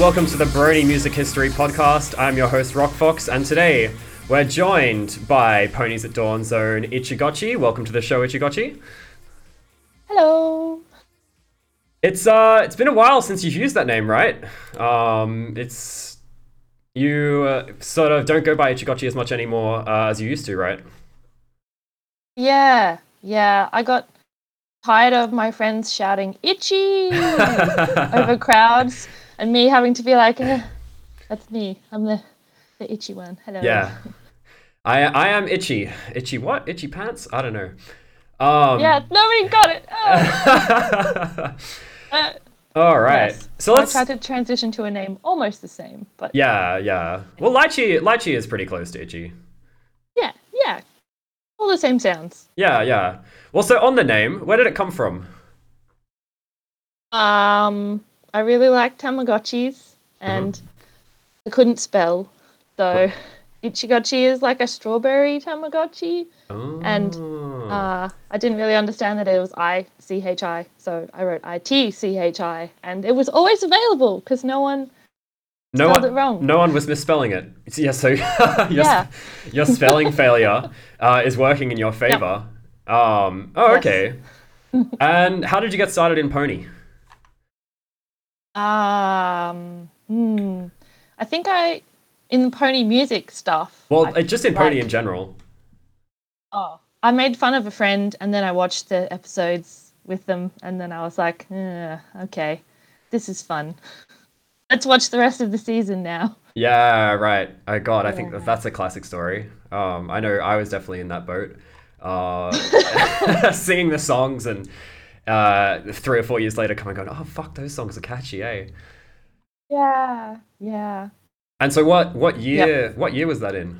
Welcome to the Brony Music History Podcast. I'm your host Rock Fox, and today we're joined by Ponies at Dawn Zone Itchigotchi. Welcome to the show, Itchigotchi. Hello. It's uh, it's been a while since you've used that name, right? Um, it's you uh, sort of don't go by Itchigotchi as much anymore uh, as you used to, right? Yeah, yeah. I got tired of my friends shouting "itchy" over crowds, and me having to be like, eh, "That's me. I'm the the itchy one." Hello. Yeah. I I am itchy. Itchy what? Itchy pants? I don't know. Um, Yeah. Nobody got it. Oh. Uh, All right. yes. So let's. I tried to transition to a name almost the same, but Yeah, yeah. Well, lychee, lychee is pretty close to itchy. yeah, yeah. All the same sounds. Yeah, yeah. Well, so on the name, where did it come from? Um, I really like Tamagotchis, and I couldn't spell, so Itchigotchi is like a strawberry Tamagotchi, Oh. and uh, I didn't really understand that it was I C H I, so I wrote I T C H I, and it was always available because no one. no one, it wrong. No one was misspelling it. Yeah, so your, Yeah. your spelling failure uh, is working in your favor. Um, oh, Yes. okay. and how did you get started in Pony? Um, hmm. I think I in pony music stuff. Well, I uh, just in Pony like- in general. Oh, I made fun of a friend, and then I watched the episodes with them, and then I was like, eh, okay, this is fun. Let's watch the rest of the season now. Yeah, right. Oh God, I think Yeah. that's a classic story. Um, I know I was definitely in that boat. Uh, singing the songs and uh, three or four years later coming going, oh fuck, those songs are catchy, eh? Yeah, yeah. And so what what year what year was that in,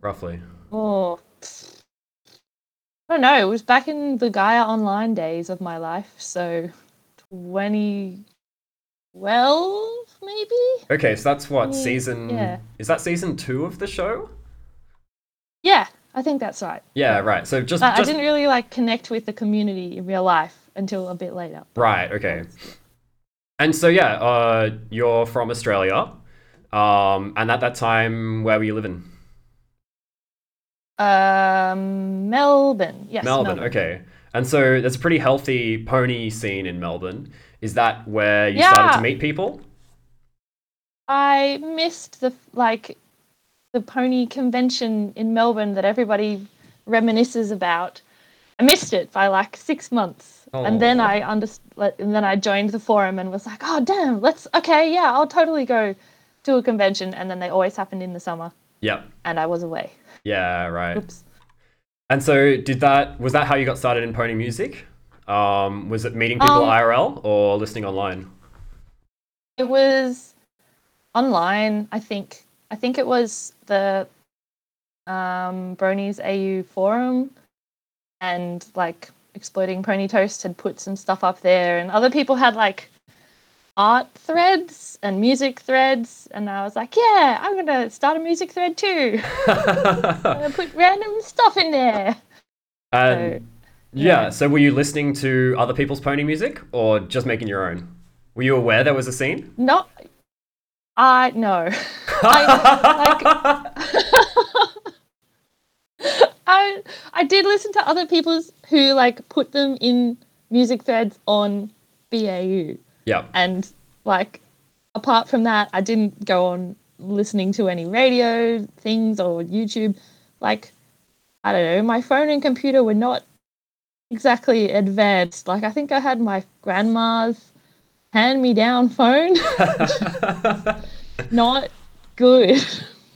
roughly? Oh, I don't know. It was back in the Gaia Online days of my life, so 2012 maybe. Okay, so that's what Yeah, season yeah. is that season two of the show? Yeah, I think that's right. Yeah, right. So just, But I didn't really like connect with the community in real life until a bit later. right, okay. And so yeah, uh, you're from Australia, um, and at that time, where were you living? Um, Melbourne. Yes, Melbourne, okay. And so there's a pretty healthy pony scene in Melbourne. Is that where you started to meet people? I missed the like the pony convention in Melbourne that everybody reminisces about. I missed it by like six months, and then. I understood. And then I joined the forum and was like, "Oh damn, let's okay, yeah, I'll totally go to a convention." And then they always happened in the summer, Yep. and I was away. Yeah, right. Oops. And so did that was that how you got started in pony music? Um, was it meeting people Um, IRL or listening online? It was online, I think. I think it was the um, Bronies AU forum, and like Exploding Pony Toast had put some stuff up there, and other people had like art threads and music threads, and I was like, yeah, I'm gonna start a music thread too. I'm gonna put random stuff in there. and yeah. yeah. so were you listening to other people's pony music or just making your own? Were you aware there was a scene? No. I no. I I I did listen to other people's who like put them in music threads on BAU, yeah. and like apart from that, I didn't go on listening to any radio things or YouTube. Like I don't know, my phone and computer were not exactly advanced. Like I think I had my grandma's hand me down phone. not good.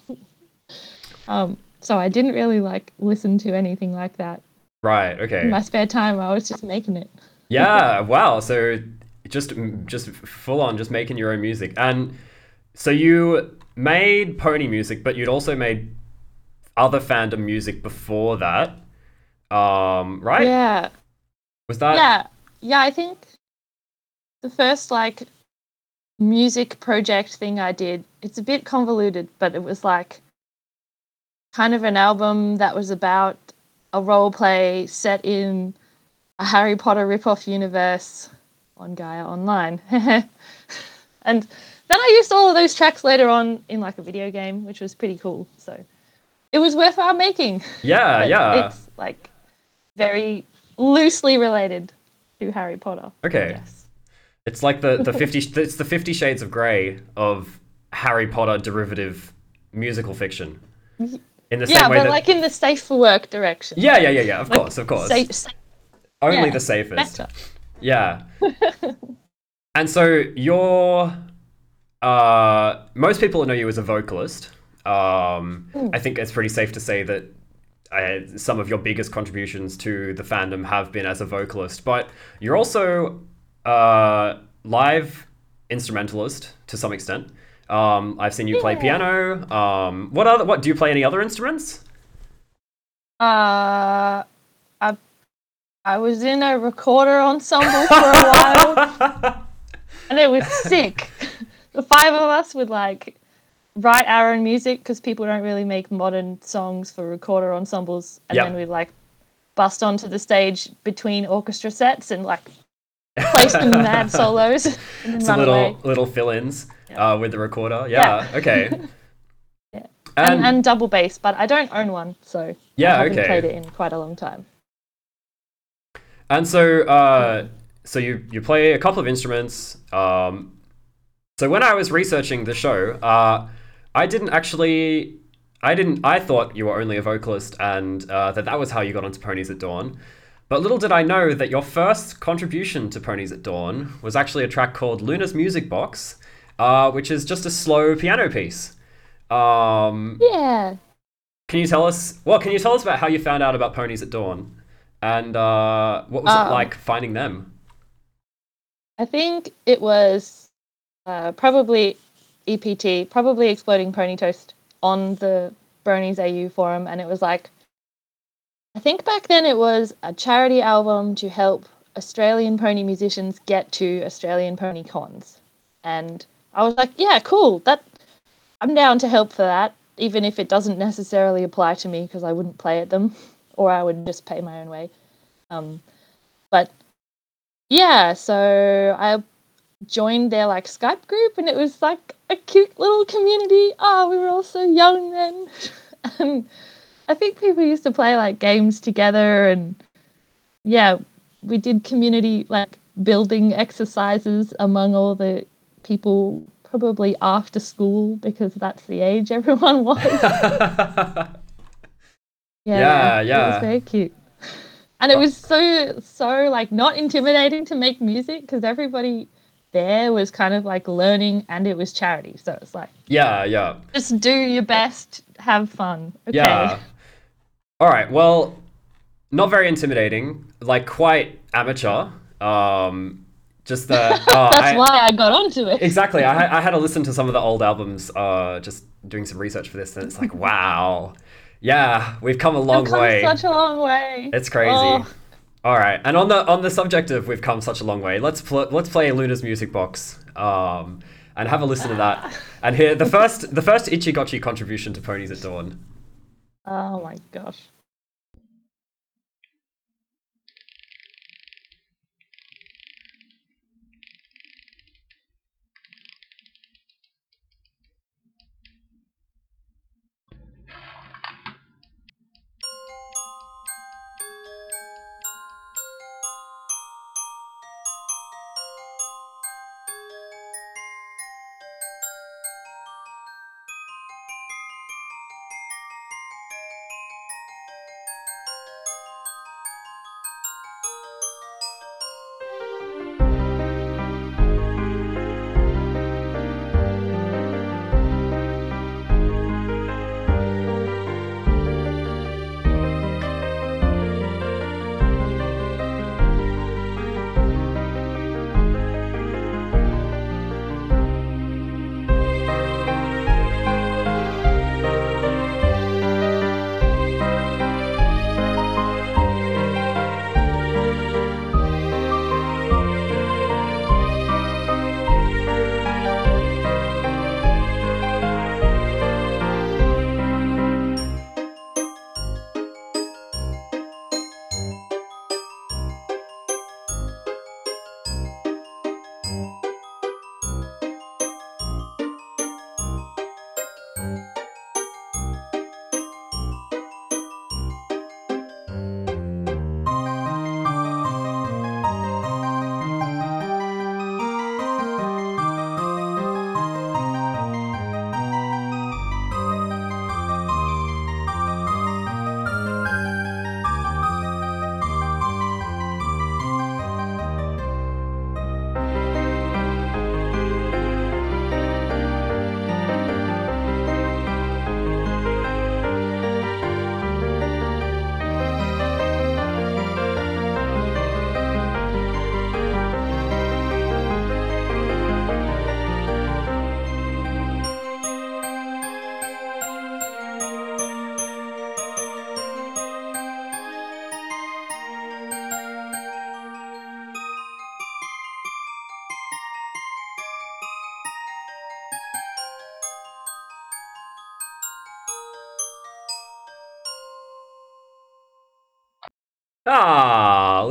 um, so I didn't really like listen to anything like that. right, okay. In my spare time, I was just making it. Yeah, wow. So just just full on just making your own music. And so you made pony music, but you'd also made other fandom music before that. Um, right? Yeah, Was that yeah, yeah. I think the first like music project thing I did. It's a bit convoluted, but it was like kind of an album that was about a role play set in a Harry Potter ripoff universe on Gaia Online. and then I used all of those tracks later on in like a video game, which was pretty cool. So it was worth our making. Yeah, yeah. It's like very loosely related to Harry Potter. Okay. Yes. It's like the the fifty. It's the Fifty Shades of Grey of Harry Potter derivative musical fiction. In the Yeah, same way but that. like in the safe for work direction. yeah, yeah, yeah, yeah. Of Like, course, of course. Safe, safe, Only yeah, the safest. better. Yeah. and so you're uh most people know you as a vocalist. Um I think it's pretty safe to say that uh, some of your biggest contributions to the fandom have been as a vocalist, but you're also uh live instrumentalist to some extent. Um I've seen you play piano. Um what other what do you play any other instruments? Uh, I I was in a recorder ensemble for a while, and it was sick. The five of us would like write our own music because people don't really make modern songs for recorder ensembles, and Yep. then we'd like bust onto the stage between orchestra sets and like play some mad solos and then Some run little away. little fill-ins uh, with the recorder. Yeah. Okay. Yeah. And, And, and double bass, but I don't own one, so Yeah, I haven't okay. played it in quite a long time. and so uh, so you you play a couple of instruments. Um, so when I was researching the show, uh, I didn't actually. I didn't. I thought you were only a vocalist, and uh, that that was how you got onto Ponies at Dawn. But little did I know that your first contribution to Ponies at Dawn was actually a track called Luna's Music Box, uh, which is just a slow piano piece. Um, Yeah, Can you tell us? Well, can you tell us about how you found out about Ponies at Dawn, and uh, what was it Um, like finding them? I think it was uh, probably EPT, probably Exploding Pony Toast on the Bronies AU forum, and it was like, I think back then it was a charity album to help Australian pony musicians get to Australian pony cons, and I was like, yeah, cool, that I'm down to help for that, even if it doesn't necessarily apply to me because I wouldn't play at them, or I would just pay my own way. Um, but yeah, so I joined their like Skype group and it was like a cute little community. Oh, we were all so young then. and I think people used to play like games together and yeah, we did community like building exercises among all the people probably after school because that's the age everyone was. Yeah, It yeah. It was very cute. And it was so so like not intimidating to make music because everybody there was kind of like learning and it was charity. So it's like yeah, yeah, just do your best, have fun. Okay. yeah. All right. Well, not very intimidating. Like quite amateur. Um, just the. Uh, That's I- why I got onto it. Exactly. I, I had to listen to some of the old albums. Uh, just doing some research for this, and it's like, wow. Yeah, we've come a long come way. such a long way. It's crazy. Oh, All right, and on the on the subject of we've come such a long way, let's pl- let's play Luna's music box, um, and have a listen to that, and hear the first the first Itchigotchi contribution to Ponies at Dawn. oh my gosh.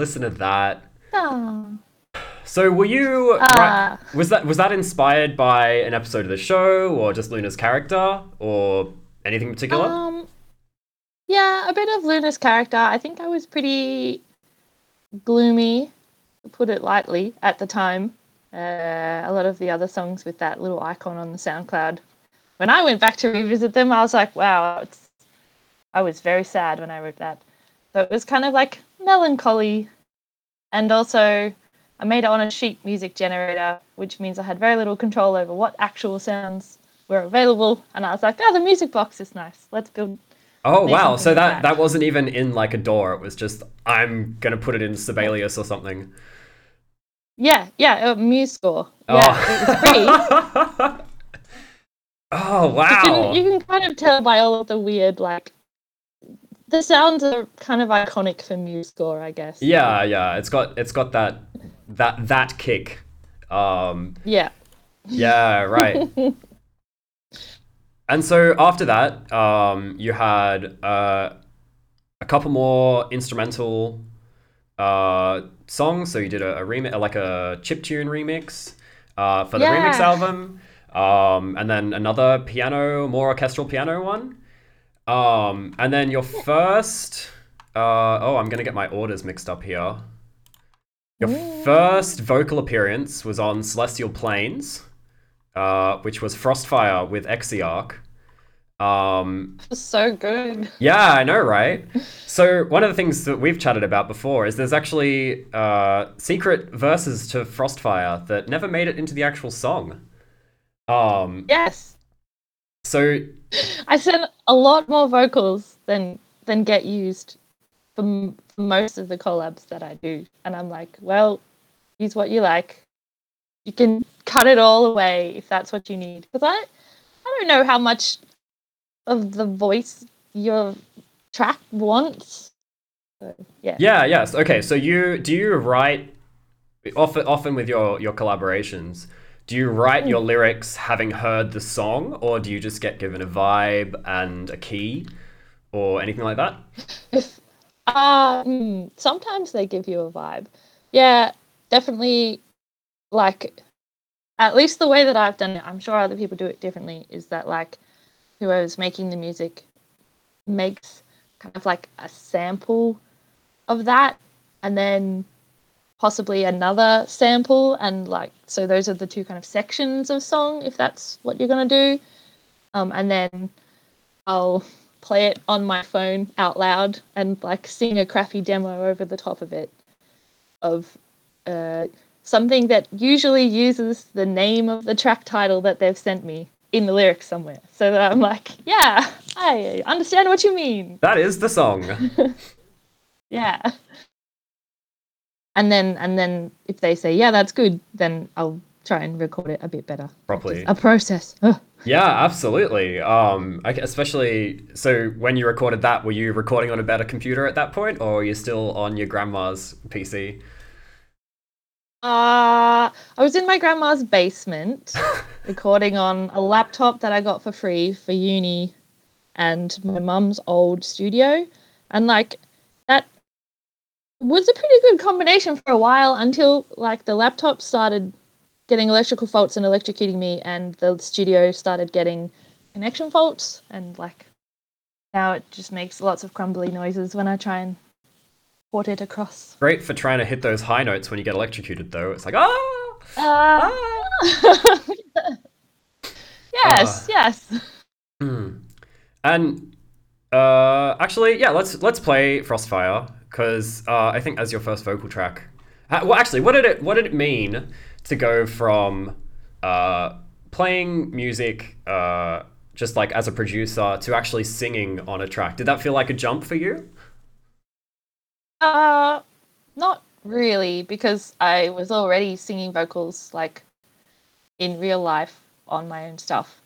Listen to that. Ah. So were you right- was that was that inspired by an episode of the show or just Luna's character or anything in particular? Um, yeah, a bit of Luna's character. I think I was pretty gloomy, to put it lightly, at the time. Uh, a lot of the other songs with that little icon on the SoundCloud. When I went back to revisit them, I was like, wow, it's, I was very sad when I wrote that. So it was kind of like melancholy. And also, I made it on a sheet music generator, which means I had very little control over what actual sounds were available. And I was like, oh, the music box is nice. Let's build. oh wow, so that that that. wasn't even in like a DAW. It was just I'm going to put it in Sibelius or something. Yeah, yeah, a MuseScore. Oh. Yeah, it was free. oh You wow. can, you can kind of tell by all of the weird, like, the sounds are kind of iconic for MuseScore, I guess. Yeah, yeah, it's got it's got that that that kick. Um Yeah. yeah, right. and so after that, um you had uh a couple more instrumental uh songs. So you did a, a remix like a chip tune remix uh for the remix album. Um and then another piano, more orchestral piano one. Um, and then your first, uh, oh, I'm gonna get my orders mixed up here. Your Ooh. first vocal appearance was on Celestial Planes, uh, which was Frostfire with Exiark. Um, so good. yeah, I know, right? So one of the things that we've chatted about before is there's actually uh, secret verses to Frostfire that never made it into the actual song. Um, Yes. so I sent a lot more vocals than than get used for, m- for most of the collabs that I do, and I'm like, well, use what you like. You can cut it all away if that's what you need. Because I, I don't know how much of the voice your track wants. So, yeah. Yeah, yes. Okay, so you do you write often often with your your collaborations, do you write your lyrics having heard the song or do you just get given a vibe and a key or anything like that? Hmm, sometimes they give you a vibe. Yeah, definitely. Like, at least the way that I've done it, I'm sure other people do it differently. Is that like whoever's making the music makes kind of like a sample of that, and then possibly another sample, and like so those are the two kind of sections of song. If that's what you're gonna do, um, and then I'll play it on my phone out loud and like sing a crappy demo over the top of it of uh, something that usually uses the name of the track title that they've sent me in the lyrics somewhere so that i'm like yeah i understand what you mean That is the song. yeah and then and then if they say yeah that's good then i'll try and record it a bit better Properly. a process Ugh. Yeah, absolutely. Um, especially so when you recorded that, were you recording on a better computer at that point, or were you still on your grandma's PC? Uh, I was in my grandma's basement recording on a laptop that I got for free for uni and my mum's old studio. And like was a pretty good combination for a while until like the laptop started getting electrical faults and electrocuting me and the studio started getting connection faults and like now it just makes lots of crumbly noises when I try and port it across. Great for trying to hit those high notes when you get electrocuted, though. It's like ah. Uh, ah! yes, yes. Hmm. And uh, actually, yeah, let's let's play Frostfire because uh, I think as your first vocal track. Well, actually, what did it what did it mean to go from uh, playing music uh, just like as a producer to actually singing on a track? Did that feel like a jump for you? Uh, not really, because I was already singing vocals like in real life on my own stuff,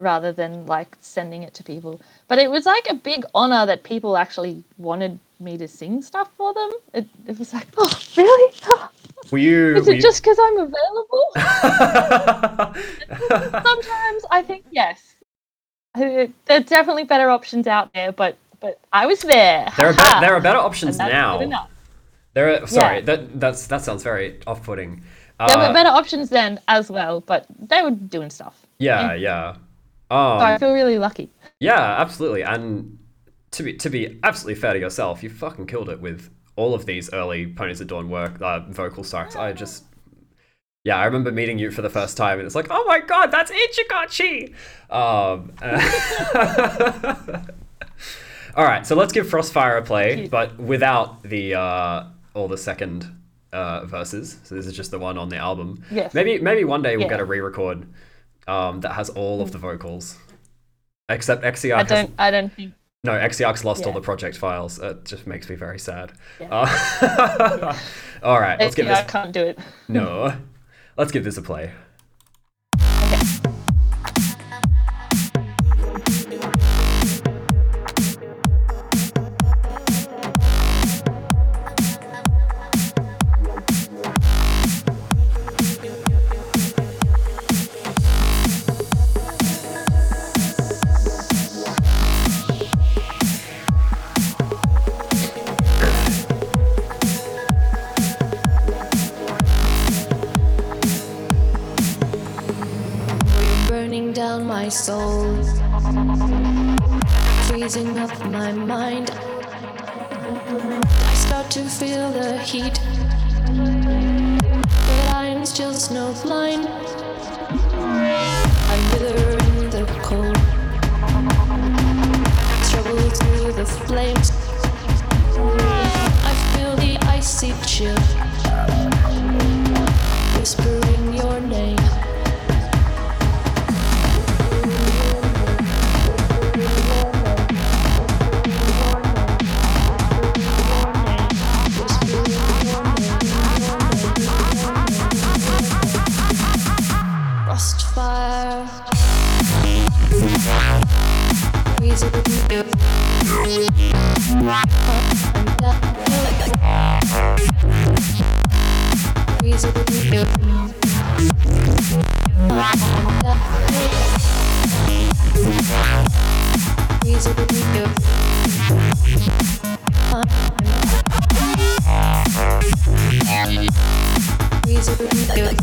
rather than like sending it to people. But it was like a big honor that people actually wanted me to sing stuff for them. It, it was like, oh, really? Were you? Is were it you- just because I'm available? Sometimes I think yes. Uh, There's definitely better options out there, but but I was there. There are be- Ha-ha. there are better options And that's now. good enough. There are sorry Yeah. that that's that sounds very off-putting. There Uh, were better options then as well, but they were doing stuff. yeah, yeah. Um, So I feel really lucky. Yeah, absolutely. And to be to be absolutely fair to yourself, you fucking killed it with all of these early Ponies at Dawn work uh, vocal starts. I just yeah, I remember meeting you for the first time, and it's like, oh my god, that's Itchigotchi. Um, all right, so let's give Frostfire a play, but without the uh, all the second uh, verses. So this is just the one on the album. Yes. Maybe maybe one day we'll Yeah. get a re-record um, that has all of the vocals. Except Exiark I don't. I don't think. No, Exiark's lost all the project files. It just makes me very sad. Yeah. Uh, all right, let's give this. I can't do it. No, let's give this a play. Reason to do it.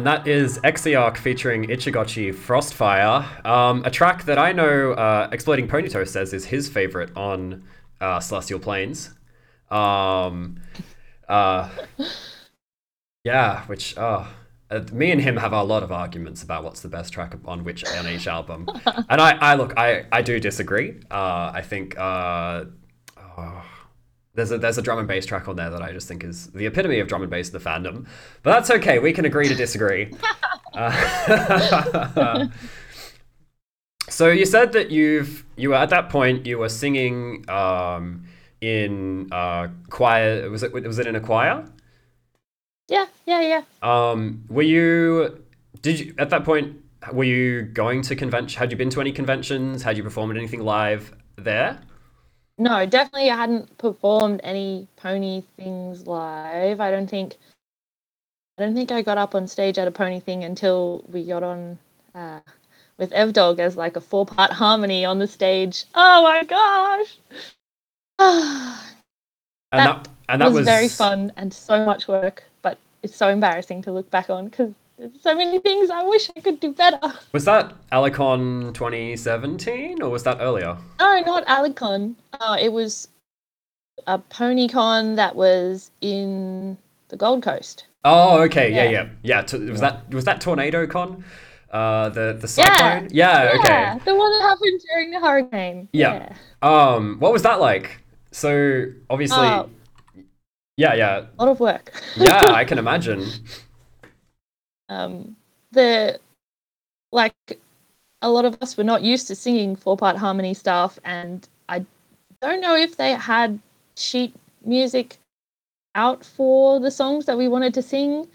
And that is Exiark featuring Itchigotchi Frostfire, um, a track that I know uh, Exploding Pony Toast says is his favorite on uh, Celestial Planes. Um, uh, yeah, which uh, uh, me and him have a lot of arguments about what's the best track on which on each album, and I, I look, I, I do disagree. Uh, I think uh, oh, there's a there's a drum and bass track on there that I just think is the epitome of drum and bass in the fandom, but that's okay. We can agree to disagree. Uh, so you said that you've you were at that point you were singing um, in uh, choir. Was it was it in a choir? Yeah, yeah, yeah. Um, were you? Did you at that point? Were you going to convention? Had you been to any conventions? Had you performed anything live there? No, definitely I hadn't performed any pony things live. I don't think I don't think I got up on stage at a pony thing until we got on uh, with Evdog as like a four part harmony on the stage. Oh my gosh. And That that, and that was, was very fun and so much work, but it's so embarrassing to look back on because so many things I wish I could do better. Was that Alicon 2017 or was that earlier? No, not Alicon. Uh, it was a ponycon that was in the Gold Coast. Oh, okay, yeah, Yeah. yeah, yeah. To, was that was that Tornado Con? Uh, the the cyclone. Yeah, Yeah, okay. the one that happened during the hurricane. Yeah. Um, what was that like? So obviously, Oh. yeah, yeah, A lot of work. yeah. I can imagine. Um, the like a lot of us were not used to singing four part harmony stuff, and I don't know if they had sheet music out for the songs that we wanted to sing,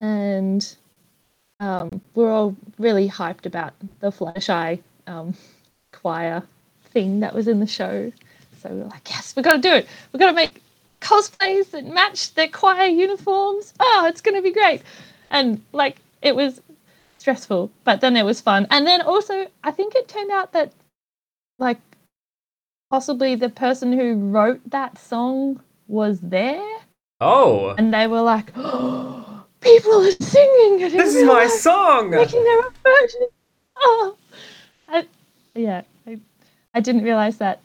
and um, we're all really hyped about the Fluttershy Eye um, choir thing that was in the show. So we are like, yes, we've got to do it. We've got to make cosplays that match their choir uniforms. Oh, it's going to be great. And like, it was stressful, but then it was fun. And then also, I think it turned out that like possibly the person who wrote that song was there Oh, and they were like, oh, people are singing it. this is my song. Making their own version. Oh, I, yeah, I, I didn't realize that.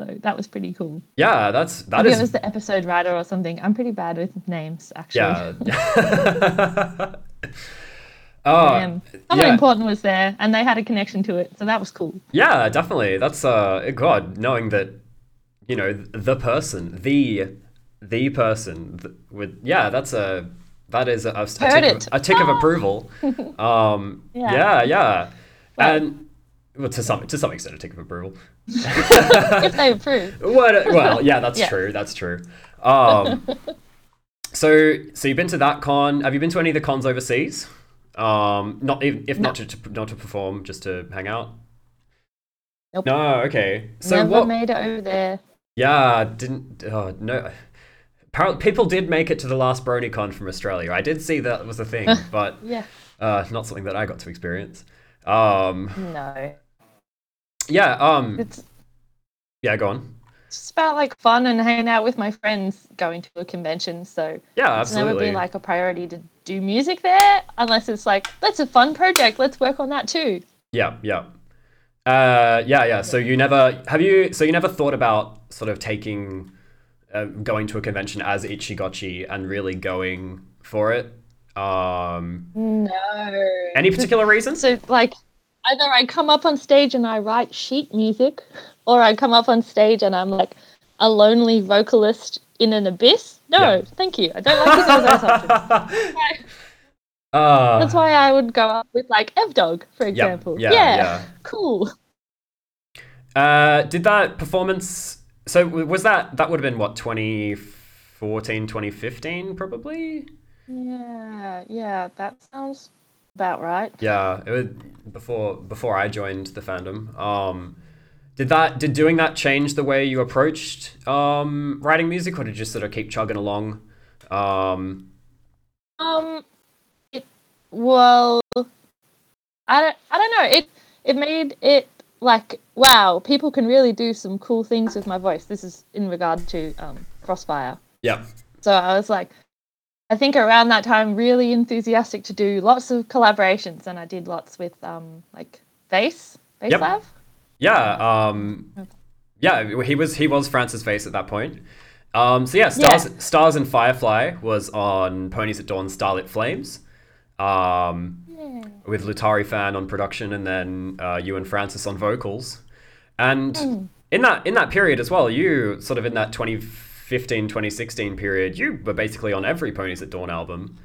So that was pretty cool. Yeah, that's that Maybe is it was the episode writer or something. I'm pretty bad with names, actually. yeah. oh, Um, someone yeah. important was there, and they had a connection to it, so that was cool. Yeah, definitely. That's uh God, knowing that you know the person, the the person th- with yeah, that's a that is a, a, tick. Of, a tick of approval. Um, yeah, Yeah. yeah, Well- and well, to some to some extent, a tick of approval. if they approve. What? Well, yeah, that's Yeah. true. That's true. Um, so so you've been to that con. Have you been to any of the cons overseas? Um, not even if not to, to not to perform, just to hang out. Nope. No. Okay. So Never what? made it over there. Yeah, didn't. Oh, no. Apparently, people did make it to the last BronyCon from Australia. I did see that was a thing, but Yeah. uh, not something that I got to experience. Um, No. Yeah. Um, It's yeah. Go on. just about like fun and hanging out with my friends going to a convention. So Yeah, it's never absolutely. been like a priority to do music there unless it's like, that's a fun project. Let's work on that too. Yeah, yeah. Uh, yeah, yeah. So you never have you? So you never thought about sort of taking, uh, going to a convention as Itchigotchi and really going for it. Um, No. any particular reason? So like either I come up on stage and I write sheet music or I come up on stage and I'm like a lonely vocalist in an abyss. No, Yeah. thank you. I don't like those options. Uh, That's why I would go up with like Ev Dog, for example. yeah, yeah. yeah. cool. Uh, did that performance? So was that that would have been what 2014, 2015, probably? Yeah, yeah, that sounds about right. Yeah, it was before before I joined the fandom. Um, did that did doing that change the way you approached um, writing music, or did you just sort of keep chugging along? Um, Um, it well, I don't, I don't know. It it made it like wow, people can really do some cool things with my voice. This is in regard to um Frostfire. yeah, So I was like, I think around that time, really enthusiastic to do lots of collaborations, and I did lots with um like Vace, Bass Yep. Lab. yeah, um, yeah. He was he was Francis Vace at that point. Um, so yeah, stars Yeah. stars and Firefly was on Ponies at Dawn, Starlit Flames. Um, Yeah. with LutariFan on production and then uh, you and Francis on vocals. And Hmm. in that in that period as well, you sort of in that 2015 2016 period, you were basically on every Ponies at Dawn album.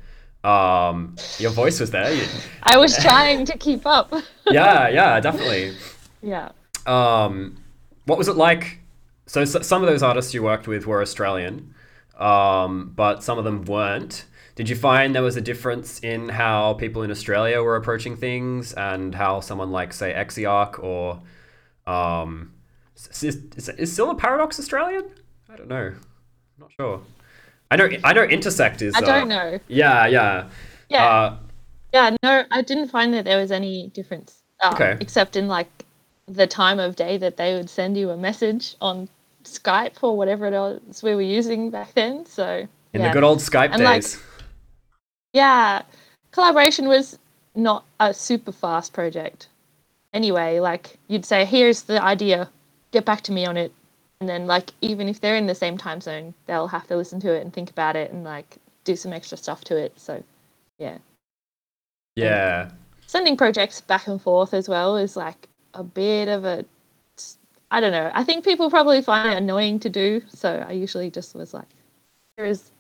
Um, your voice was there. You- I was trying to keep up. yeah, yeah, definitely. yeah. Um, what was it like? So, s some of those artists you worked with were Australian, um, but some of them weren't. Did you find there was a difference in how people in Australia were approaching things and how someone like, say, Exiark or um, is, is, is still a Paradox Australian? I don't know. I'm not sure. I know. I know. Intersect is. I don't uh, know. Yeah, yeah. Yeah. Uh, Yeah, no, I didn't find that there was any difference. Uh, Okay. Except in like the time of day that they would send you a message on Skype or whatever it was we were using back then. So in yeah. the good old Skype And, like, days. yeah, collaboration was not a super fast project. Anyway, like you'd say, here's the idea, get back to me on it. And then like even if they're in the same time zone, they'll have to listen to it and think about it and like do some extra stuff to it. So yeah. yeah. sending projects back and forth as well is like a bit of a I don't know. I think people probably find it annoying to do, so I usually just was like, here is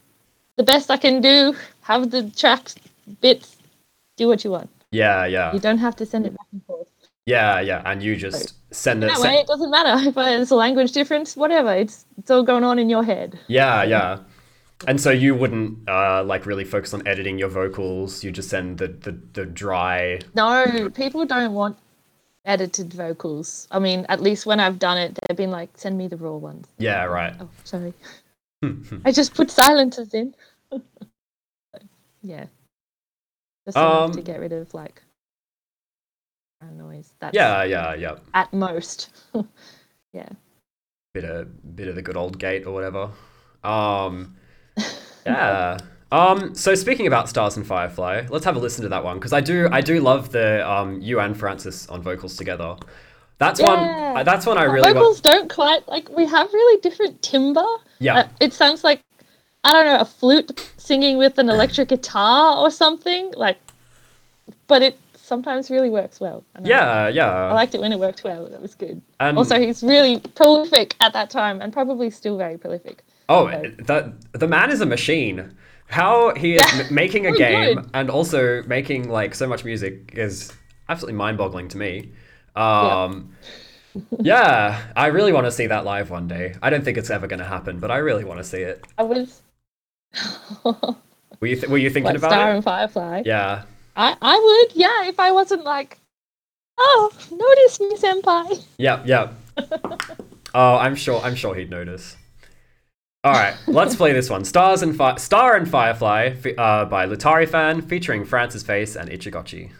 the best I can do. Have the tracks bits. Do what you want. Yeah, yeah. You don't have to send it back and forth. Yeah, yeah, and you just send it. That sen- way, it doesn't matter if there's a language difference. Whatever. It's it's all going on in your head. yeah, yeah. And so you wouldn't uh, like really focus on editing your vocals. You just send the the, the dry. No, people don't want edited vocals. I mean, at least when I've done it, they've been like, send me the raw ones. Yeah, right. Oh, sorry. I just put silences in. yeah. Just Um, to get rid of like background noise. That's Yeah, yeah, yeah. at most. yeah. Bit of bit of the good old gate or whatever. Um, yeah. Um, so speaking about Stars and Firefly, let's have a listen to that one because I do I do love the um you and Francis on vocals together. That's one. Yeah. uh, That's one I really vocals don't quite like we have really different timbre. Yeah. Uh, it sounds like I don't know, a flute singing with an electric guitar or something. Like but it sometimes really works well. and I- Yeah, yeah. I liked it when it worked well. That was good. And- also, he's really prolific at that time, and probably still very prolific. Oh, So- the the man is a machine. How he is Yeah. m- making a Oh, game good. and also making like so much music is absolutely mind-boggling to me. Um, yeah, I really want to see that live one day. I don't think it's ever going to happen, but I really want to see it. I was Were you th- were you thinking like about Star it? and Firefly. Yeah. I I would, yeah, if I wasn't like, oh, notice me, senpai. Yeah, yeah. oh, I'm sure. I'm sure he'd notice. All right, let's play this one. Stars and Fi- Star and Firefly uh, by LutariFan, featuring Francis Vace and Itchigotchi.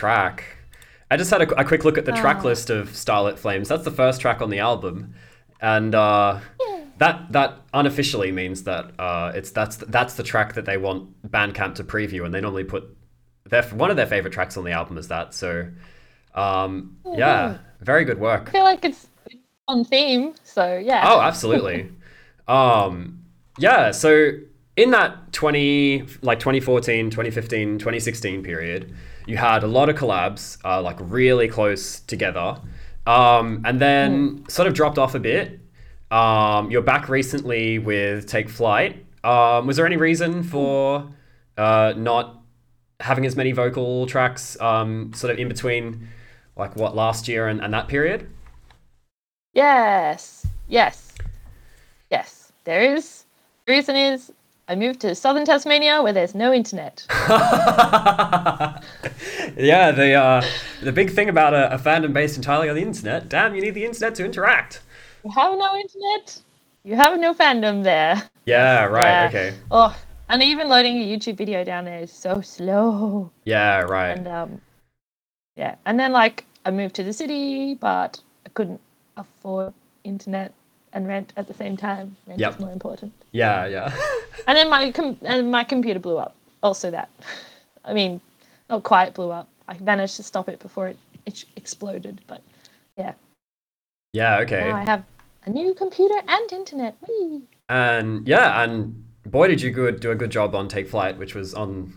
Track. I just had a, a quick look at the track list of Starlit Flames. That's the first track on the album. And uh, that that unofficially means that uh, it's that's that's the track that they want Bandcamp to preview, and they normally put their one of their favorite tracks on the album is that. So, um, yeah, very good work. I feel like it's on theme, so yeah. Oh, absolutely. um, yeah, so in that 20 like 2014, 2015, 2016 period, you had a lot of collabs uh, like really close together. Um, and then sort of dropped off a bit. Um, you're back recently with Take Flight. Um, was there any reason for uh, not having as many vocal tracks um, sort of in between like what last year and, and that period? Yes, yes, yes. There is. The reason is I moved to southern Tasmania where there's no internet. yeah, the uh, the big thing about a, a fandom based entirely on the internet. Damn, you need the internet to interact. You have no internet. You have no fandom there. Yeah, right. Okay. Oh, and even loading a YouTube video down there is so slow. Yeah, right. And um, yeah, and then like I moved to the city, but I couldn't afford internet and rent at the same time. Rent Yep. is more important. Yeah, yeah. And then my com- and my computer blew up. Also that. I mean, not quite blew up. I managed to stop it before it, it exploded. But yeah, yeah, okay. now I have a new computer and internet. Whee! And yeah, and boy, did you good do a good job on Take Flight, which was on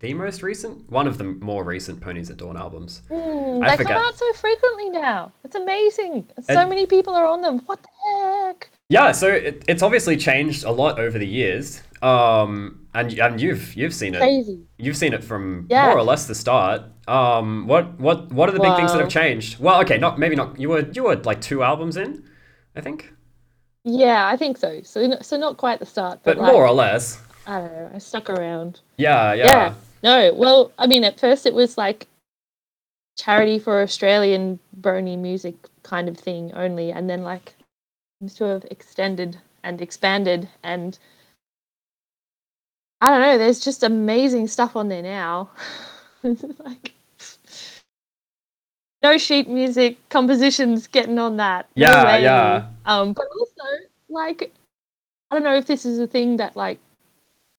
the most recent, one of the more recent Ponies at Dawn albums. Mm, I they forget. come out so frequently now. It's amazing. So And- many people are on them. What the heck? Yeah, so it, it's obviously changed a lot over the years. Um, and and you've you've seen it. Crazy. You've seen it from Yeah. more or less the start. Um, what what what are the big things that have changed? Well, okay, not maybe not. You were you were like two albums in, I think, Yeah, I think so. So, so not quite the start, but, but like, more or less. I don't know. I stuck around. Yeah, yeah. Yeah. No, well, I mean, at first it was like charity for Australian brony music kind of thing only, and then like seems to have extended and expanded, and I don't know. There's just amazing stuff on there now. Like no sheet music compositions getting on that. Yeah, way. yeah. Um, but also like I don't know if this is a thing that like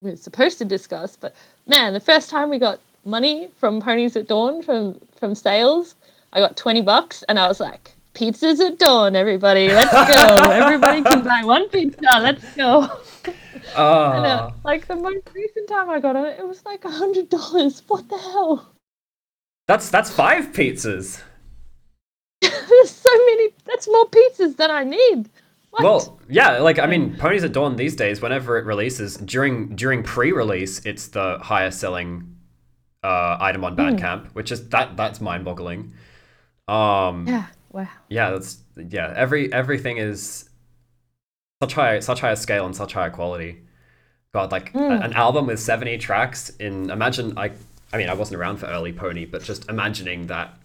we're supposed to discuss, but man, the first time we got money from Ponies at Dawn from from sales, I got twenty bucks, and I was like, "Pizzas at dawn, everybody, let's go! everybody can buy one pizza, let's go!" Ah. And, uh, like the most recent time I got it, it was like a hundred dollars. What the hell? That's that's five pizzas. There's so many. That's more pizzas than I need. What? Well, yeah, like I mean, Ponies at Dawn these days, whenever it releases during during pre-release, it's the highest selling uh, item on Bandcamp, which is that that's mind-boggling. Um, yeah. Wow. yeah, that's yeah. Every everything is such high such higher scale and such higher quality. God, like Mm. an album with seventy tracks. In imagine, I I mean, I wasn't around for early Pony, but just imagining that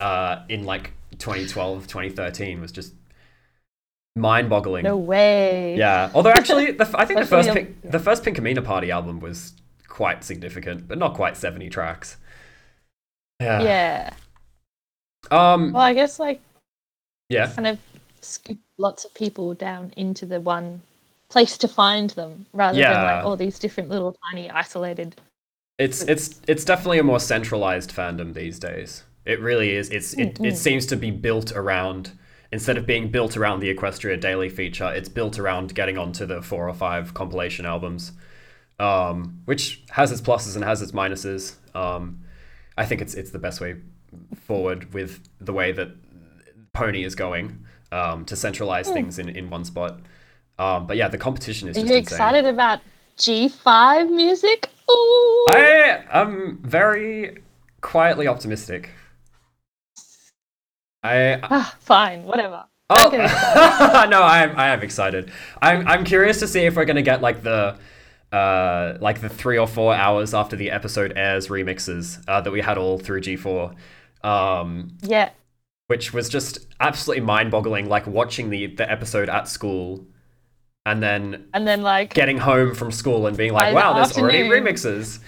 uh, in like 2012, 2013 was just mind-boggling. No way. Yeah, although actually, the, I think the first Pink, the first Pinkamena Party album was quite significant, but not quite seventy tracks. Yeah. Yeah. Um. Well, I guess like Yeah. kind of scoop lots of people down into the one place to find them rather than like all these different little tiny isolated. It's it's it's definitely a more centralized fandom these days. It really is. It's it, it seems to be built around instead of being built around the Equestria Daily feature, it's built around getting onto the four or five compilation albums, um, which has its pluses and has its minuses. Um, I think it's it's the best way forward with the way that Pony is going um, to centralize things in, in one spot. Um, but yeah, the competition is Are just you insane. excited about G5 music? Ooh. I am very quietly optimistic. I Ah, fine, whatever. oh Okay, no, I am I am excited. I'm I'm curious to see if we're gonna get like the uh like the three or four hours after the episode airs remixes uh, that we had all through G4, um, yeah. which was just absolutely mind-boggling. Like watching the the episode at school, and then And then like getting home from school and being like, the wow, there's already remixes.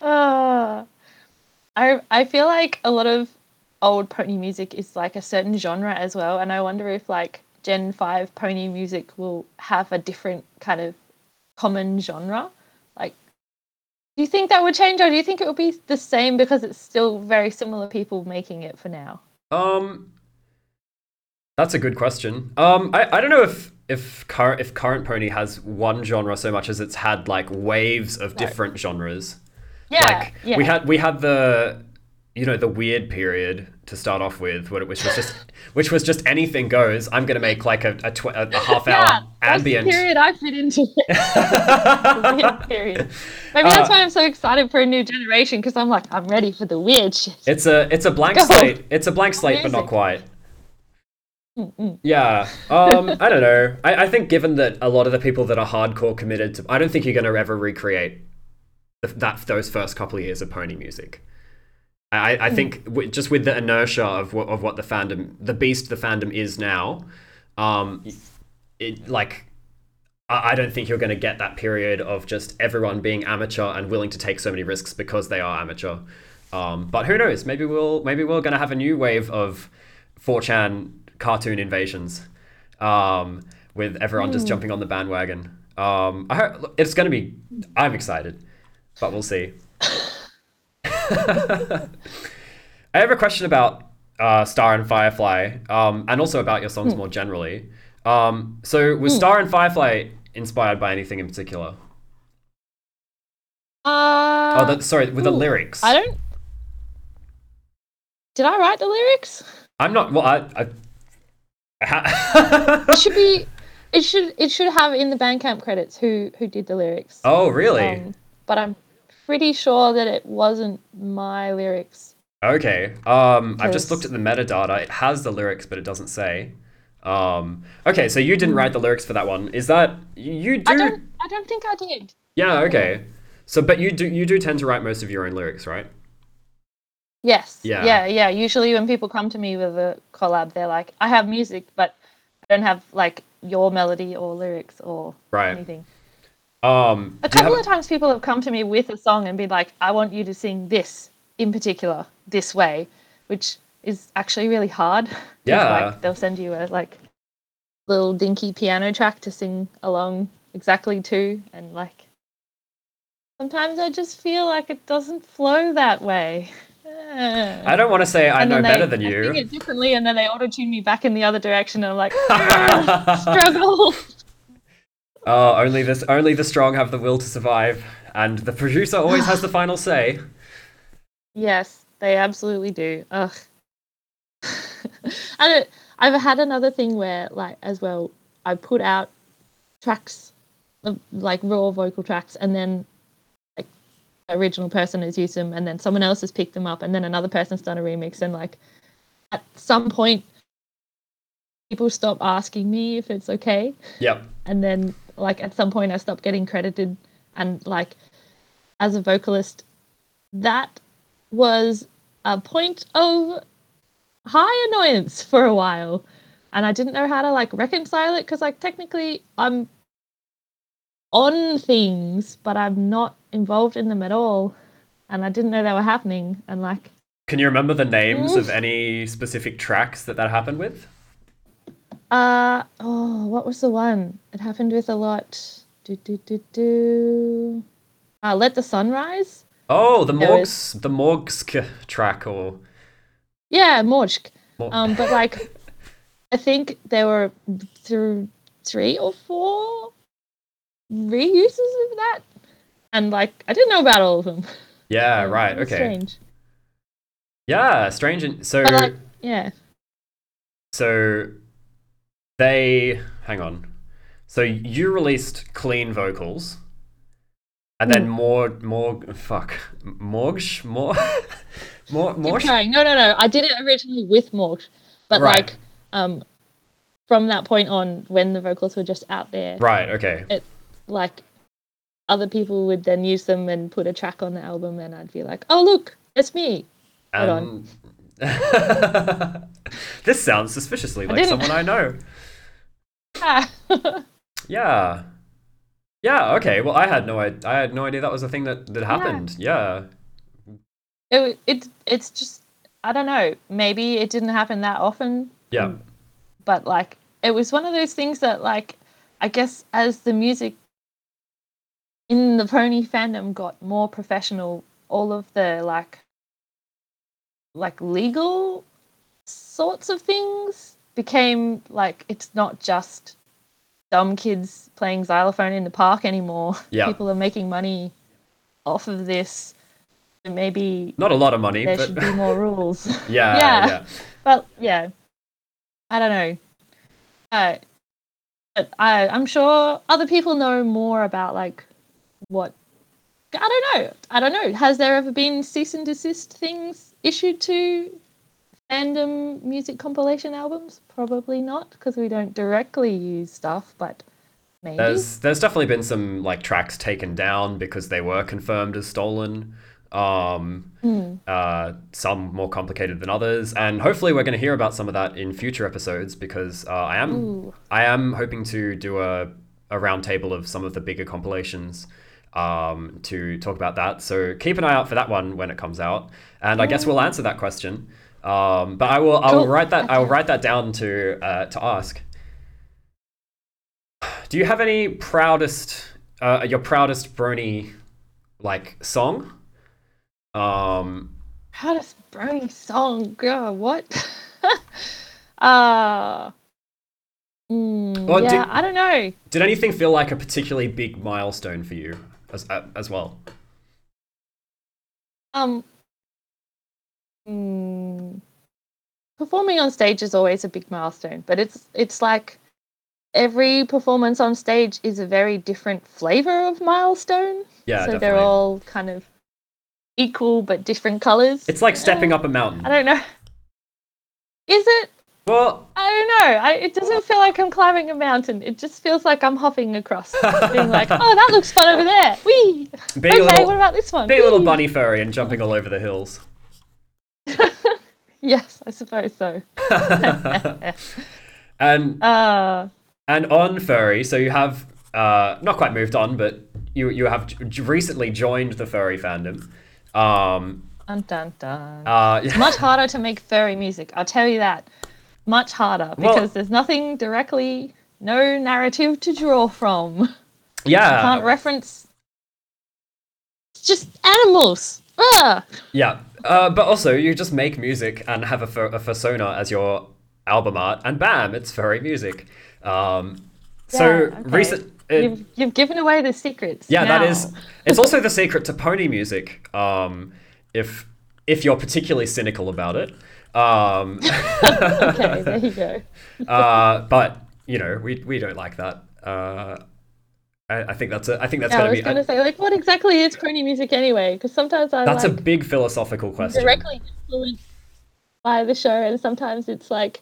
Uh, I I feel like a lot of old pony music is like a certain genre as well, and I wonder if like Gen Five pony music will have a different kind of common genre. Like, do you think that would change, or do you think it would be the same because it's still very similar people making it for now? Um, that's a good question. Um, I, I don't know if if current if current pony has one genre so much as it's had like waves of different genres. Yeah, like yeah. we had we had the you know the weird period to start off with, wh- which was just which was just anything goes. I'm gonna make like a a, tw- a, half yeah, hour that's the ambient. period I fit into. Weird period. Maybe that's Uh, why I'm so excited for a new generation because I'm like I'm ready for the weird shit. It's a it's a blank Go. slate. It's a blank slate, but not quite. Mm-mm. Yeah. Um, I don't know. I, I think given that a lot of the people that are hardcore committed to, I don't think you're going to ever recreate the, that those first couple of years of pony music. I, I think w- just with the inertia of what of what the fandom, the beast the fandom is now, um, it like. I I don't think you're going to get that period of just everyone being amateur and willing to take so many risks because they are amateur. Um, but who knows? Maybe we'll maybe we're going to have a new wave of 4chan cartoon invasions, um, with everyone just jumping on the bandwagon. Um, I hope, it's going to be. I'm excited, but we'll see. I have a question about uh, Star and Firefly, um, and also about your songs more generally. Um, so, was Star and Firefly inspired by anything in particular? Uh, oh, the, sorry, with the lyrics. I don't. Did I write the lyrics? I'm not. Well, I. I It should be. It should. It should have in the Bandcamp credits who who did the lyrics. oh, really? Um, but I'm pretty sure that it wasn't my lyrics. Okay. Um, I've just looked at the metadata. It has the lyrics, but it doesn't say. Um, okay, so you didn't write the lyrics for that one. Is that you do? I don't. I don't think I did. Yeah, okay. So, but you do you do tend to write most of your own lyrics, right? Yes. Yeah. Yeah, yeah. Usually when people come to me with a collab, they're like, I have music, but I don't have like your melody or lyrics or Right. anything. Um, A couple have- of times people have come to me with a song and been like, I want you to sing this in particular, this way, which is actually really hard. Yeah. Like they'll send you a like little dinky piano track to sing along exactly to and like sometimes I just feel like it doesn't flow that way. I don't want to say I know then better they- than I you. sing it differently, and then they auto tune me back in the other direction, and I'm like, "Ah, struggle. Oh, only this only the strong have the will to survive, and the producer always has the final say. Yes, they absolutely do. Ugh. and it, I've had another thing where, like, as well, I put out tracks, like raw vocal tracks, and then like the original person has used them, and then someone else has picked them up, and then another person's done a remix, and like at some point, people stop asking me if it's okay. Yep. and then like at some point I stopped getting credited and like as a vocalist that was a point of high annoyance for a while and I didn't know how to like reconcile it because like technically I'm on things but I'm not involved in them at all and I didn't know they were happening and like Can you remember the names of Mm. any specific tracks that that happened with? Uh oh, what was the one? It happened with a lot. Do do do do. Uh, let the sun rise. Oh, the Morgs, the Morgsk track, or Yeah, Morsk. Mor- Um, but like, I think there were th- three or four reuses of that, and like I didn't know about all of them. yeah, right, okay, Strange. yeah, strange. And so, But like, yeah. so they hang on. So you released clean vocals, and then Hmm. more, more, fuck, Morgsh, more, more, more. trying. No, no, no. I did it originally with Mork, but Right. like, um, from that point on, when the vocals were just out there, Right. Okay. It like other people would then use them and put a track on the album and I'd be like, Oh look, it's me. Hold on. Um, this sounds suspiciously like someone I know. Ah. Yeah. Yeah, okay. Well, I had no I, I had no idea that was a thing that that happened. Yeah. it, it it's just I don't know, maybe it didn't happen that often, Yeah. but like it was one of those things that like I guess as the music in the pony fandom got more professional, all of the like like legal sorts of things became like it's not just dumb kids playing xylophone in the park anymore. Yeah. People are making money off of this. And maybe Not a lot of money, there but should be more rules. yeah, Yeah. yeah. But yeah, I don't know. Uh, but I, I'm sure other people know more about like what. I don't know. I don't know. Has there ever been cease and desist things issued to fandom music compilation albums? Probably not, because we don't directly use stuff. But maybe. There's there's definitely been some like tracks taken down because they were confirmed as stolen. Um, Hmm. uh, some more complicated than others, and hopefully we're going to hear about some of that in future episodes because uh, I am Ooh. I am hoping to do a a roundtable of some of the bigger compilations um, to talk about that. So keep an eye out for that one when it comes out, and I guess we'll answer that question. Um, but I will I will write that I will write that down to uh, to ask. Do you have any proudest uh, your proudest Brony like song? Um, How does Brony song go? What? uh, mm, Well, yeah, do- I don't know. did anything feel like a particularly big milestone for you as uh, as well? Um, mm, performing on stage is always a big milestone, but it's it's like every performance on stage is a very different flavor of milestone. Yeah, so definitely. they're all kind of equal but different colors. It's like stepping Uh, up a mountain. I don't know. Is it? Well, I don't know. I, it doesn't feel like I'm climbing a mountain. It just feels like I'm hopping across, being like, "Oh, that looks fun over there." Wee. Being okay, little- what about this one? being a little bunny furry and jumping all over the hills. Yes, I suppose so. and Uh, and on furry, so you have uh, not quite moved on, but you you have j- recently joined the furry fandom. Um, dun dun dun. uh, Much harder to make furry music. I'll tell you that. Much harder Well- because there's nothing directly, no narrative to draw from. yeah, you Can't reference. It's just animals. Ah. Yeah, uh, but also you just make music and have a, fer- a persona as your album art, and bam, it's furry music. Um, so okay. recent, uh, You've, you've given away the secrets. yeah, that now. is. It's also the secret to pony music. Um, if if you're particularly cynical about it. Um, okay, there you go. uh, but you know, we we don't like that. Uh, I, I think that's a. I think that's Yeah, I gonna was be. going to say, like, what exactly is brony music anyway? Because sometimes I that's a big philosophical question. directly influenced by the show, and sometimes it's like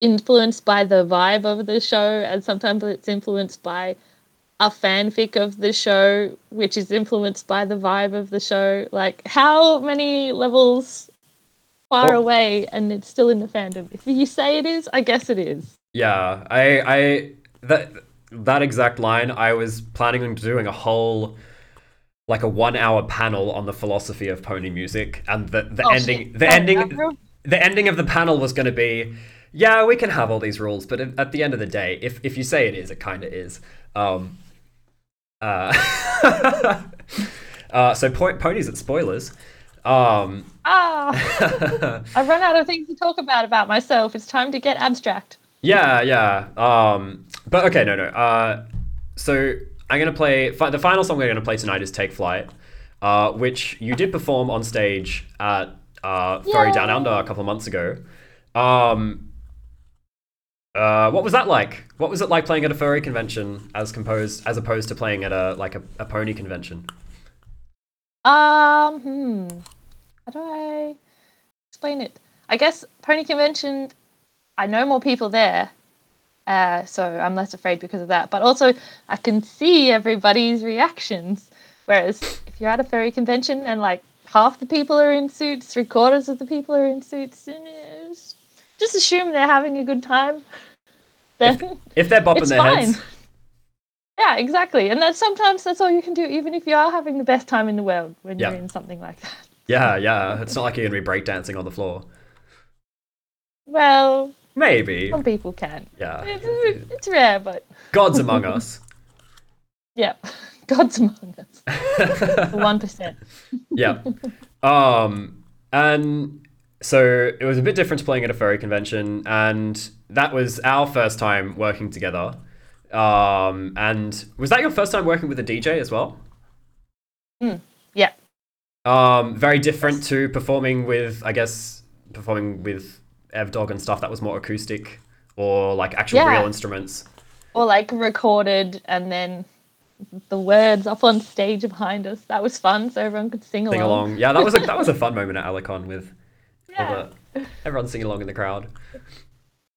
influenced by the vibe of the show, and sometimes it's influenced by a fanfic of the show, which is influenced by the vibe of the show. Like, how many levels far Well- away, and it's still in the fandom? If you say it is, I guess it is. Yeah, I, I that that exact line. I was planning on doing a whole, like a one-hour panel on the philosophy of pony music, and the the Oh, ending, shit. the Oh, ending, the ending of the panel was going to be, yeah, we can have all these rules, but at at the end of the day, if if you say it is, it kind of is. Um, uh, uh, so po- ponies at spoilers. Um, Ah, I've run out of things to talk about about myself. It's time to get abstract. Yeah, yeah. Um, but okay, no, no. Uh, so I'm gonna play. Fi- the final song we're gonna play tonight is "Take Flight," uh, which you did perform on stage at uh, Furry Down Under a couple of months ago. Um, uh, what was that like? What was it like playing at a furry convention as composed as opposed to playing at a like a, a pony convention? Um, hmm. How do I explain it? I guess pony convention. I know more people there, uh, so I'm less afraid because of that. But also, I can see everybody's reactions. Whereas if you're at a furry convention and like half the people are in suits, three quarters of the people are in suits, then just assume they're having a good time. Then If they're bopping their fine. heads, Yeah, exactly. And that's sometimes that's all you can do, even if you are having the best time in the world when Yeah. you're in something like that. yeah, yeah. It's not like you're gonna be breakdancing on the floor. Well, Maybe. some people can. Yeah. It's, it's rare, but Gods among us. yeah, God's among us. One percent. yeah. Um, and so it was a bit different to playing at a furry convention, and that was our first time working together. Um, and was that your first time working with a DJ as well? Yeah. Um, very different to performing with, I guess, performing with Evdog and stuff that was more acoustic or like actual Yeah. real instruments. Or like recorded and then the words up on stage behind us. That was fun, so everyone could sing along. Sing along. Yeah, that was a, that was a fun moment at Alicon with Yeah. the, everyone singing along in the crowd.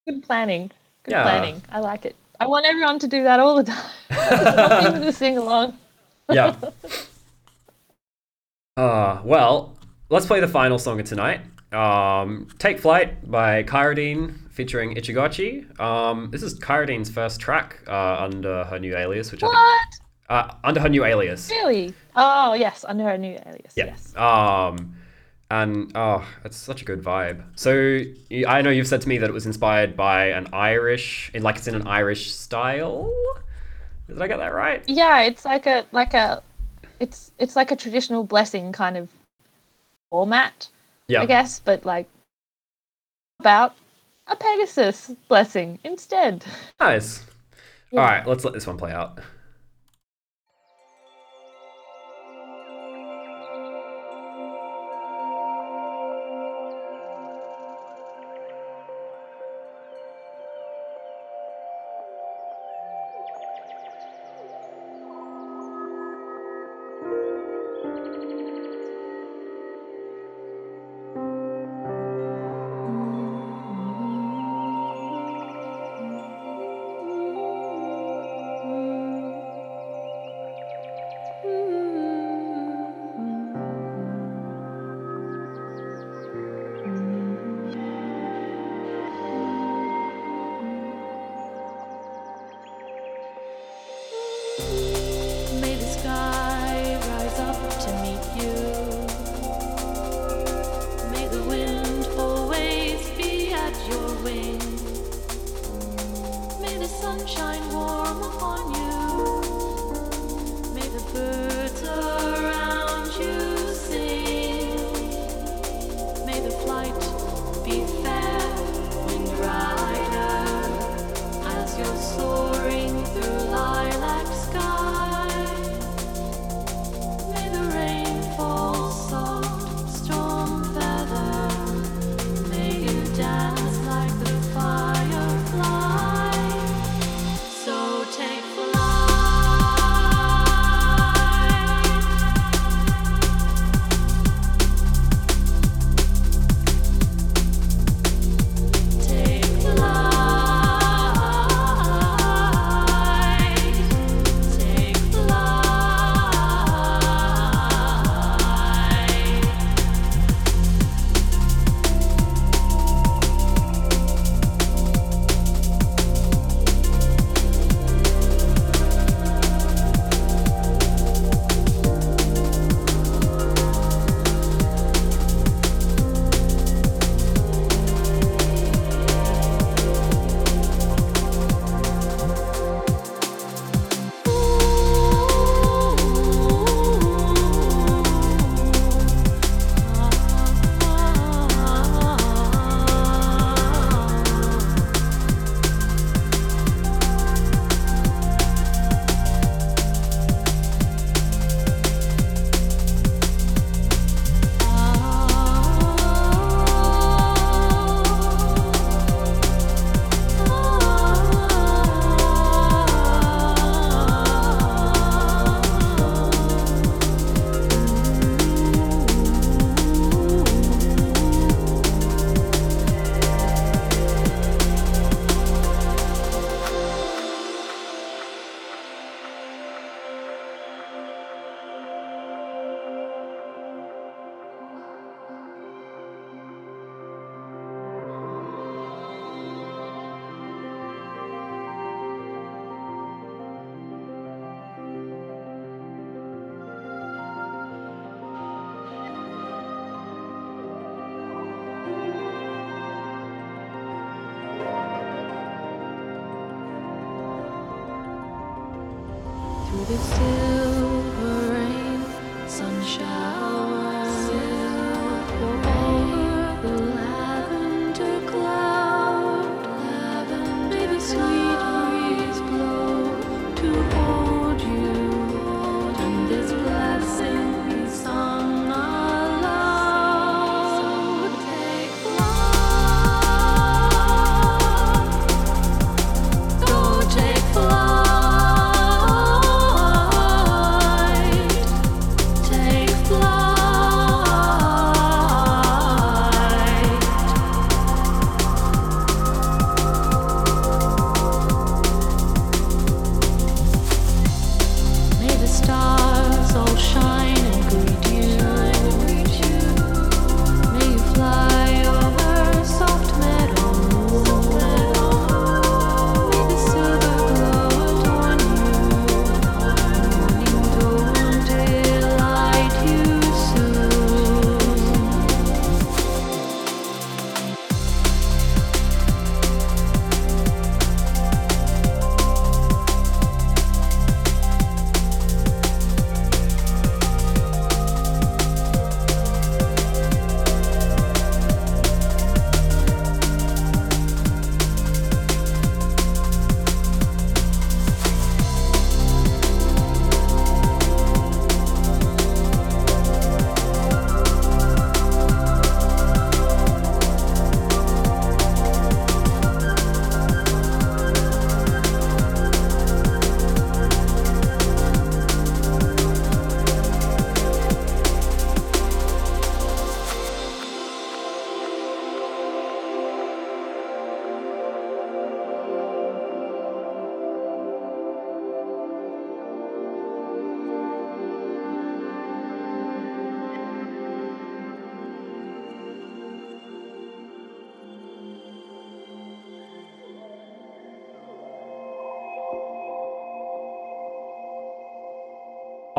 Good planning. Good Yeah. planning. I like it. I want everyone to do that all the time. I want people to sing along. yeah. Uh, well, let's play the final song of tonight. Um, Take Flight by Kyradeen featuring Itchigotchi. Um, this is Kyradeen's first track uh, under her new alias, which I What? think, uh, under her new alias. Really? Oh yes, under her new alias. Yeah. Yes. Um, and oh, it's such a good vibe. So I know you've said to me that it was inspired by an Irish, like it's in an Irish style. Did I get that right? Yeah, it's like a like a it's it's like a traditional blessing kind of format, Yeah. I guess, but like about a Pegasus blessing instead. Nice. Yeah. All right, let's let this one play out.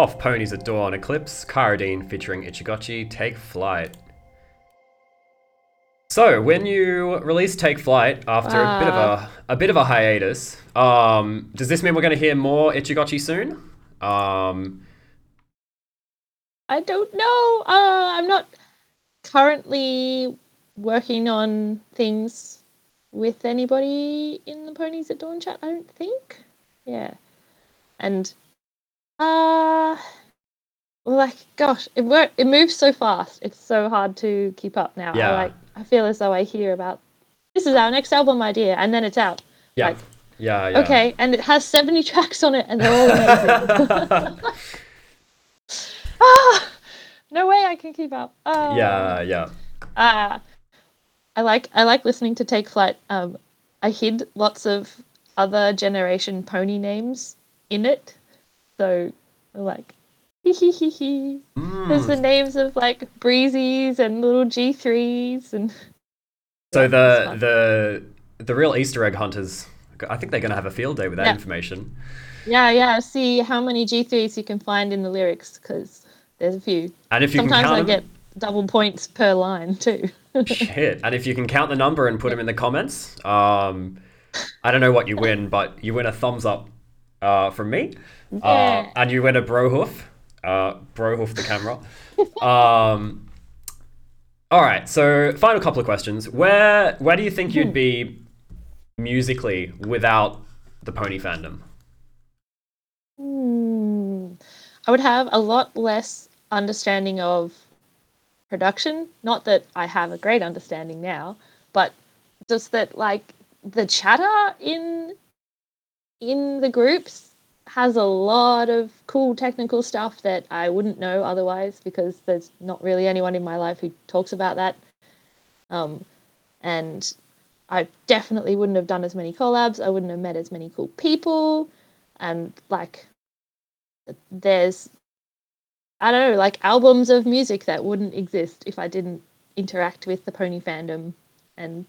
Off Ponies at Dawn, Eclipse, Kyradeen featuring Itchigotchi, Take Flight. So, when you release Take Flight after a bit of a a bit of a hiatus, um, does this mean we're going to hear more Itchigotchi soon? Um, I don't know. Uh, I'm not currently working on things with anybody in the Ponies at Dawn chat. I don't think. Yeah, and uh, like, gosh, it work. It moves so fast. It's so hard to keep up now. Yeah. I, like, I feel as though I hear about this is our next album idea, and then it's out. yeah, Like, yeah, yeah. Okay, and it has 70 tracks on it, and they're all amazing. ah, no way I can keep up. Ah. yeah, yeah. Ah, I like I like listening to Take Flight. Um, I hid lots of other generation pony names in it, so like. hee hee hee hee. There's the names of like breezies and little G threes and So Yeah, the the the real Easter egg hunters, I think they're going to have a field day with that Yeah. information. yeah yeah. See how many G threes you can find in the lyrics because there's a few. And if you can count. Sometimes I count get double points per line too. shit. And if you can count the number and put them in the comments, um, I don't know what you win, but you win a thumbs up uh, from me, uh, and you win a bro hoof, uh, bro hoof the camera. um, all right. So final couple of questions. Where where do you think you'd be musically without the pony fandom? Hmm. I would have a lot less understanding of production. Not that I have a great understanding now, but just that like the chatter in in the groups has a lot of cool technical stuff that I wouldn't know otherwise because there's not really anyone in my life who talks about that. Um, and I definitely wouldn't have done as many collabs. I wouldn't have met as many cool people. And like, there's, I don't know, like albums of music that wouldn't exist if I didn't interact with the pony fandom and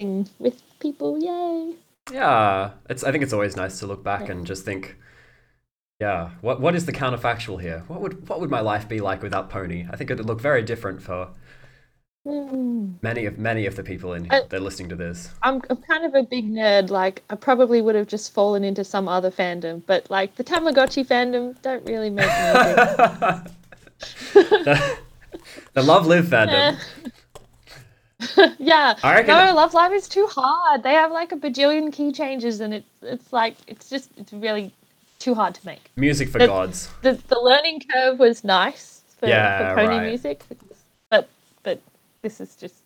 sing with people. Yay! Yeah, it's. I think it's always nice to look back and just think, yeah, what what is the counterfactual here? What would what would my life be like without Pony? I think it would look very different for Hmm. many of many of the people in I- that are listening to this. I'm, I'm kind of a big nerd. Like, I probably would have just fallen into some other fandom, but like the Tamagotchi fandom don't really make music. the, the Love Live fandom. yeah. I reckon- No, Love Live is too hard. They have like a bajillion key changes, and it's it's like it's just it's really too hard to make. Music for The- gods. The the learning curve was nice for, Yeah, for pony right. music, but but this is just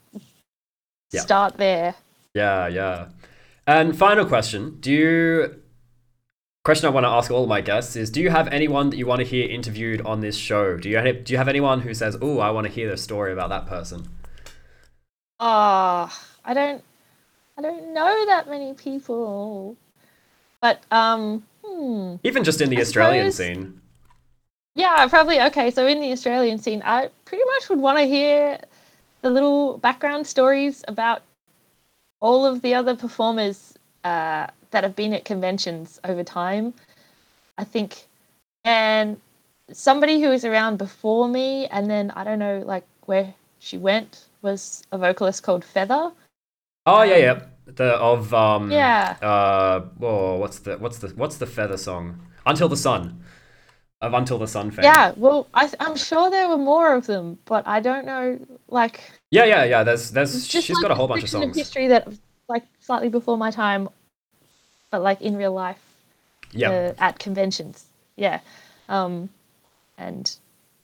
Yeah. start there. Yeah, yeah. And final question: Do you? Question I want to ask all my guests is: Do you have anyone that you want to hear interviewed on this show? Do you have, do you have anyone who says, "Oh, I want to hear the story about that person"? Ah, I don't I don't know that many people, but um, hmm. Even just in the I Australian suppose- scene. Yeah, probably. Okay, so in the Australian scene, I pretty much would want to hear the little background stories about all of the other performers uh, that have been at conventions over time. I think, and somebody who was around before me, and then I don't know, like where she went, was a vocalist called Feather. Oh yeah, Um, yeah. The of um Yeah. uh whoa, what's the what's the what's the feather song? Until the Sun. Of Until the Sun fame. Yeah, well, I, I'm sure there were more of them, but I don't know, like. Yeah, yeah, yeah. There's there's she's just got a whole bunch of songs. history that like slightly before my time, but like in real life Yeah. uh, at conventions. Yeah, um, and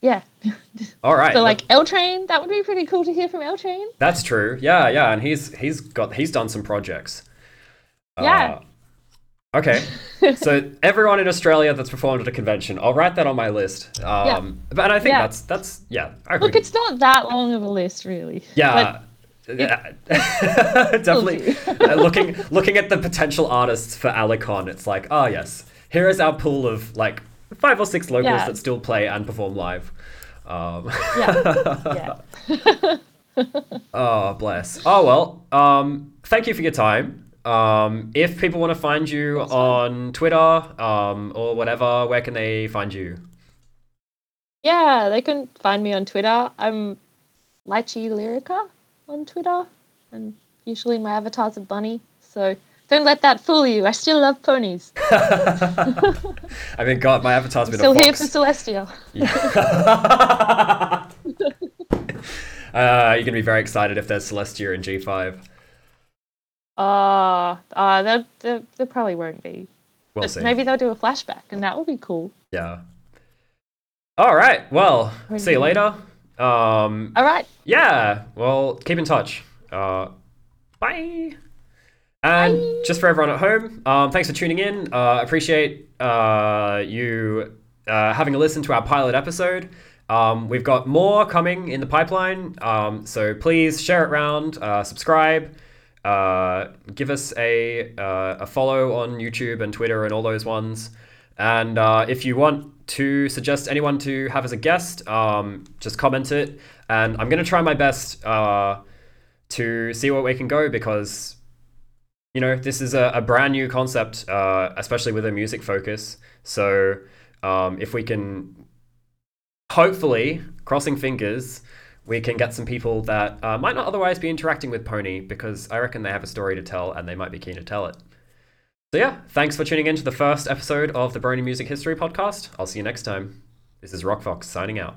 yeah. All right. so like L Train, that would be pretty cool to hear from L Train. that's true. Yeah, yeah, and he's he's got he's done some projects. Yeah. Uh, okay. so everyone in Australia that's performed at a convention, I'll write that on my list. Um but I think Yeah. that's that's yeah, Look, it's not that long of a list, really. Yeah. Yeah. Definitely Uh, looking looking at the potential artists for Alicon, it's like, oh yes, here is our pool of like five or six locals Yeah. that still play and perform live. Um, But, yeah. oh bless. Oh well. Um, thank you for your time. Um, if people want to find you on Twitter um, or whatever, where can they find you? Yeah, they can find me on Twitter. I'm Lychee Lyrica on Twitter, and usually my avatar's a bunny. So don't let that fool you. I still love ponies. I mean, God, my avatar's been Still a here for fox. Celestia. uh, you're gonna be very excited if there's Celestia in G5. Ah, uh, there, there, there probably won't be. We'll But see. maybe they'll do a flashback, and that will be cool. Yeah. All right. Well, see you later. Um, All right. yeah. Well, keep in touch. Uh, bye. And just for everyone at home, um, thanks for tuning in. Uh, appreciate uh, you uh, having a listen to our pilot episode. Um, we've got more coming in the pipeline, um, so please share it around, uh, subscribe, uh, give us a uh, a follow on YouTube and Twitter and all those ones. And uh, if you want to suggest anyone to have as a guest, um, just comment it. And I'm gonna try my best uh, to see where we can go because you know this is a, a brand new concept uh, especially with a music focus. So um, if we can hopefully crossing fingers we can get some people that uh, might not otherwise be interacting with pony because i reckon they have a story to tell and they might be keen to tell it. So yeah thanks for tuning in to the first episode of the brony music history podcast. I'll see you next time. This is rockfox signing out